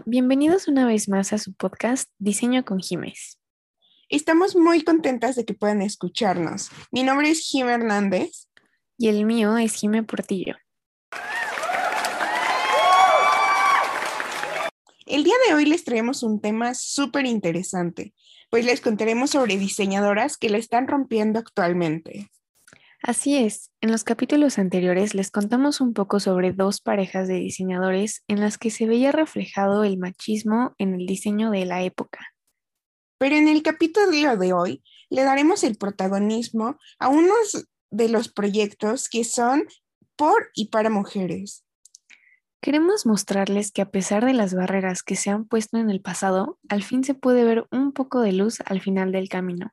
Hola, bienvenidos una vez más a su podcast Diseño con Jiménez. Estamos muy contentas de que puedan escucharnos. Mi nombre es Jim Hernández. Y el mío es Jimé Portillo. El día de hoy les traemos un tema súper interesante, pues les contaremos sobre diseñadoras que la están rompiendo actualmente. Así es, en los capítulos anteriores les contamos un poco sobre dos parejas de diseñadores en las que se veía reflejado el machismo en el diseño de la época. Pero en el capítulo de hoy le daremos el protagonismo a unos de los proyectos que son por y para mujeres. Queremos mostrarles que a pesar de las barreras que se han puesto en el pasado, al fin se puede ver un poco de luz al final del camino.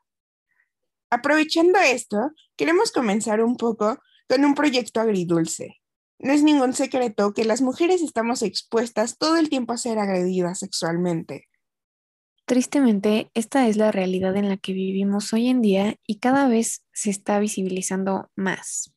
Aprovechando esto, queremos comenzar un poco con un proyecto agridulce. No es ningún secreto que las mujeres estamos expuestas todo el tiempo a ser agredidas sexualmente. Tristemente, esta es la realidad en la que vivimos hoy en día y cada vez se está visibilizando más.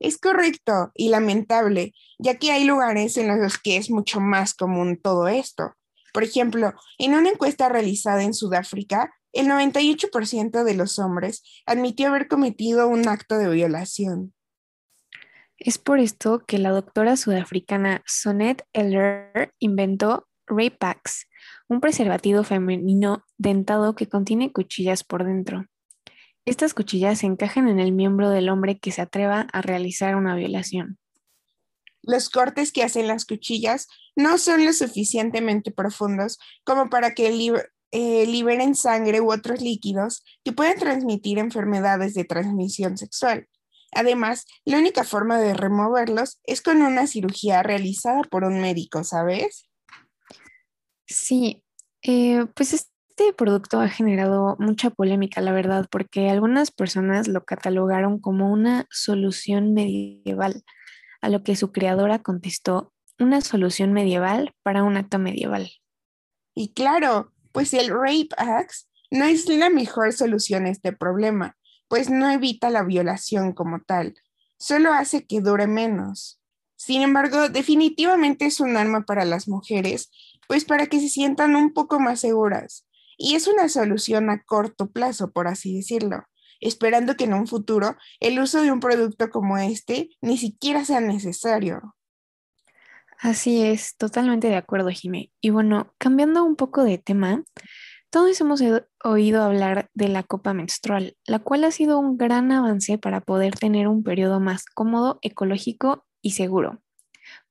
Es correcto y lamentable, ya que hay lugares en los que es mucho más común todo esto. Por ejemplo, en una encuesta realizada en Sudáfrica, el 98% de los hombres admitió haber cometido un acto de violación. Es por esto que la doctora sudafricana Sonet Eller inventó Packs, un preservativo femenino dentado que contiene cuchillas por dentro. Estas cuchillas se encajan en el miembro del hombre que se atreva a realizar una violación. Los cortes que hacen las cuchillas no son lo suficientemente profundos como para que el eh, liberen sangre u otros líquidos que pueden transmitir enfermedades de transmisión sexual. Además, la única forma de removerlos es con una cirugía realizada por un médico, ¿sabes? Sí, eh, pues este producto ha generado mucha polémica, la verdad, porque algunas personas lo catalogaron como una solución medieval, a lo que su creadora contestó, una solución medieval para un acto medieval. Y claro, pues el Rape Axe no es la mejor solución a este problema, pues no evita la violación como tal, solo hace que dure menos. Sin embargo, definitivamente es un arma para las mujeres, pues para que se sientan un poco más seguras. Y es una solución a corto plazo, por así decirlo, esperando que en un futuro el uso de un producto como este ni siquiera sea necesario. Así es, totalmente de acuerdo, Jimé. Y bueno, cambiando un poco de tema, todos hemos oído hablar de la copa menstrual, la cual ha sido un gran avance para poder tener un periodo más cómodo, ecológico y seguro.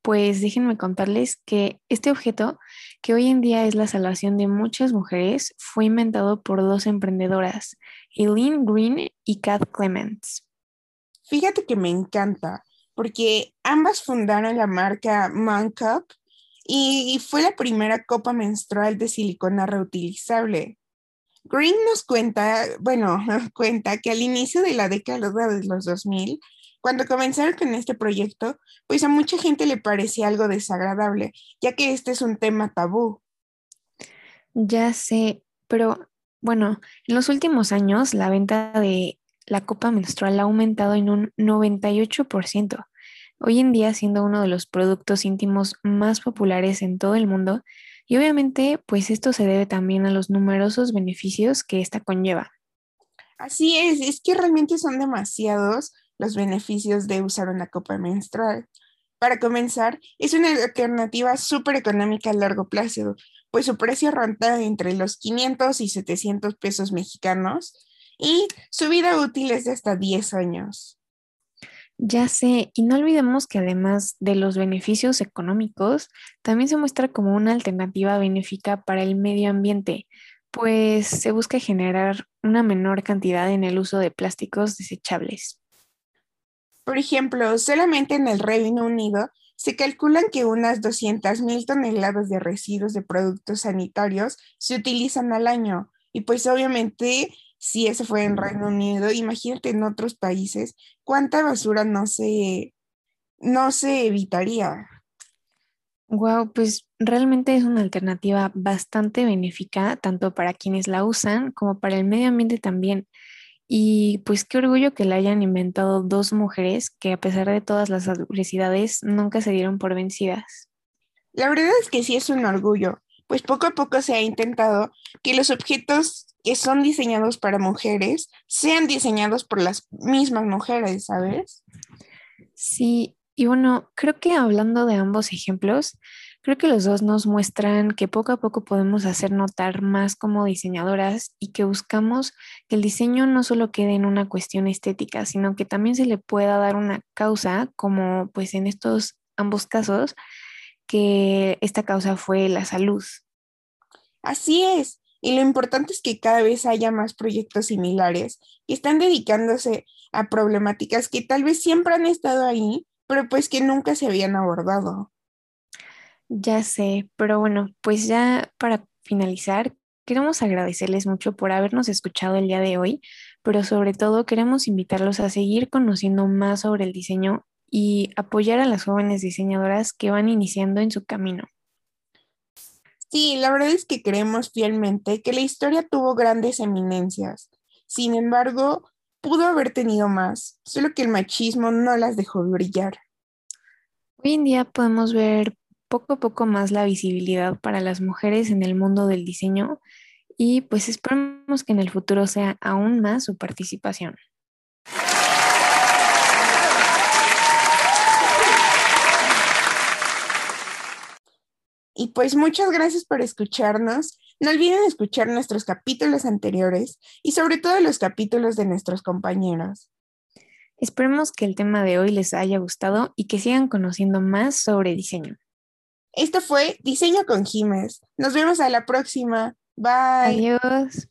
Pues déjenme contarles que este objeto, que hoy en día es la salvación de muchas mujeres, fue inventado por dos emprendedoras, Eileen Green y Kat Clements. Fíjate que me encanta, porque ambas fundaron la marca Man Cup y fue la primera copa menstrual de silicona reutilizable. Green nos cuenta, bueno, cuenta que al inicio de la década de los 2000, cuando comenzaron con este proyecto, pues a mucha gente le parecía algo desagradable, ya que este es un tema tabú. Ya sé, pero bueno, en los últimos años la venta de la copa menstrual ha aumentado en un 98%, hoy en día siendo uno de los productos íntimos más populares en todo el mundo y obviamente pues esto se debe también a los numerosos beneficios que esta conlleva. Así es, es que realmente son demasiados los beneficios de usar una copa menstrual. Para comenzar, es una alternativa súper económica a largo plazo, pues su precio ronda entre los 500 y 700 pesos mexicanos y su vida útil es de hasta 10 años. Ya sé, y no olvidemos que además de los beneficios económicos, también se muestra como una alternativa benéfica para el medio ambiente, pues se busca generar una menor cantidad en el uso de plásticos desechables. Por ejemplo, solamente en el Reino Unido se calculan que unas 200.000 toneladas de residuos de productos sanitarios se utilizan al año y pues obviamente si eso fue en Reino Unido, imagínate en otros países cuánta basura no se, no se evitaría. Wow, pues realmente es una alternativa bastante benéfica, tanto para quienes la usan como para el medio ambiente también. Y pues qué orgullo que la hayan inventado dos mujeres que a pesar de todas las adversidades nunca se dieron por vencidas. La verdad es que sí es un orgullo, pues poco a poco se ha intentado que los objetos que son diseñados para mujeres sean diseñados por las mismas mujeres, ¿sabes? Sí, y bueno, creo que hablando de ambos ejemplos, creo que los dos nos muestran que poco a poco podemos hacer notar más como diseñadoras y que buscamos que el diseño no solo quede en una cuestión estética, sino que también se le pueda dar una causa, como pues en estos ambos casos, que esta causa fue la salud. Así es. Y lo importante es que cada vez haya más proyectos similares que están dedicándose a problemáticas que tal vez siempre han estado ahí, pero pues que nunca se habían abordado. Ya sé, pero bueno, pues ya para finalizar, queremos agradecerles mucho por habernos escuchado el día de hoy, pero sobre todo queremos invitarlos a seguir conociendo más sobre el diseño y apoyar a las jóvenes diseñadoras que van iniciando en su camino. Sí, la verdad es que creemos fielmente que la historia tuvo grandes eminencias. Sin embargo, pudo haber tenido más, solo que el machismo no las dejó brillar. Hoy en día podemos ver poco a poco más la visibilidad para las mujeres en el mundo del diseño y pues esperamos que en el futuro sea aún más su participación. Y pues muchas gracias por escucharnos. No olviden escuchar nuestros capítulos anteriores y sobre todo los capítulos de nuestros compañeros. Esperemos que el tema de hoy les haya gustado y que sigan conociendo más sobre diseño. Esto fue Diseño con Jiménez. Nos vemos a la próxima. Bye. Adiós.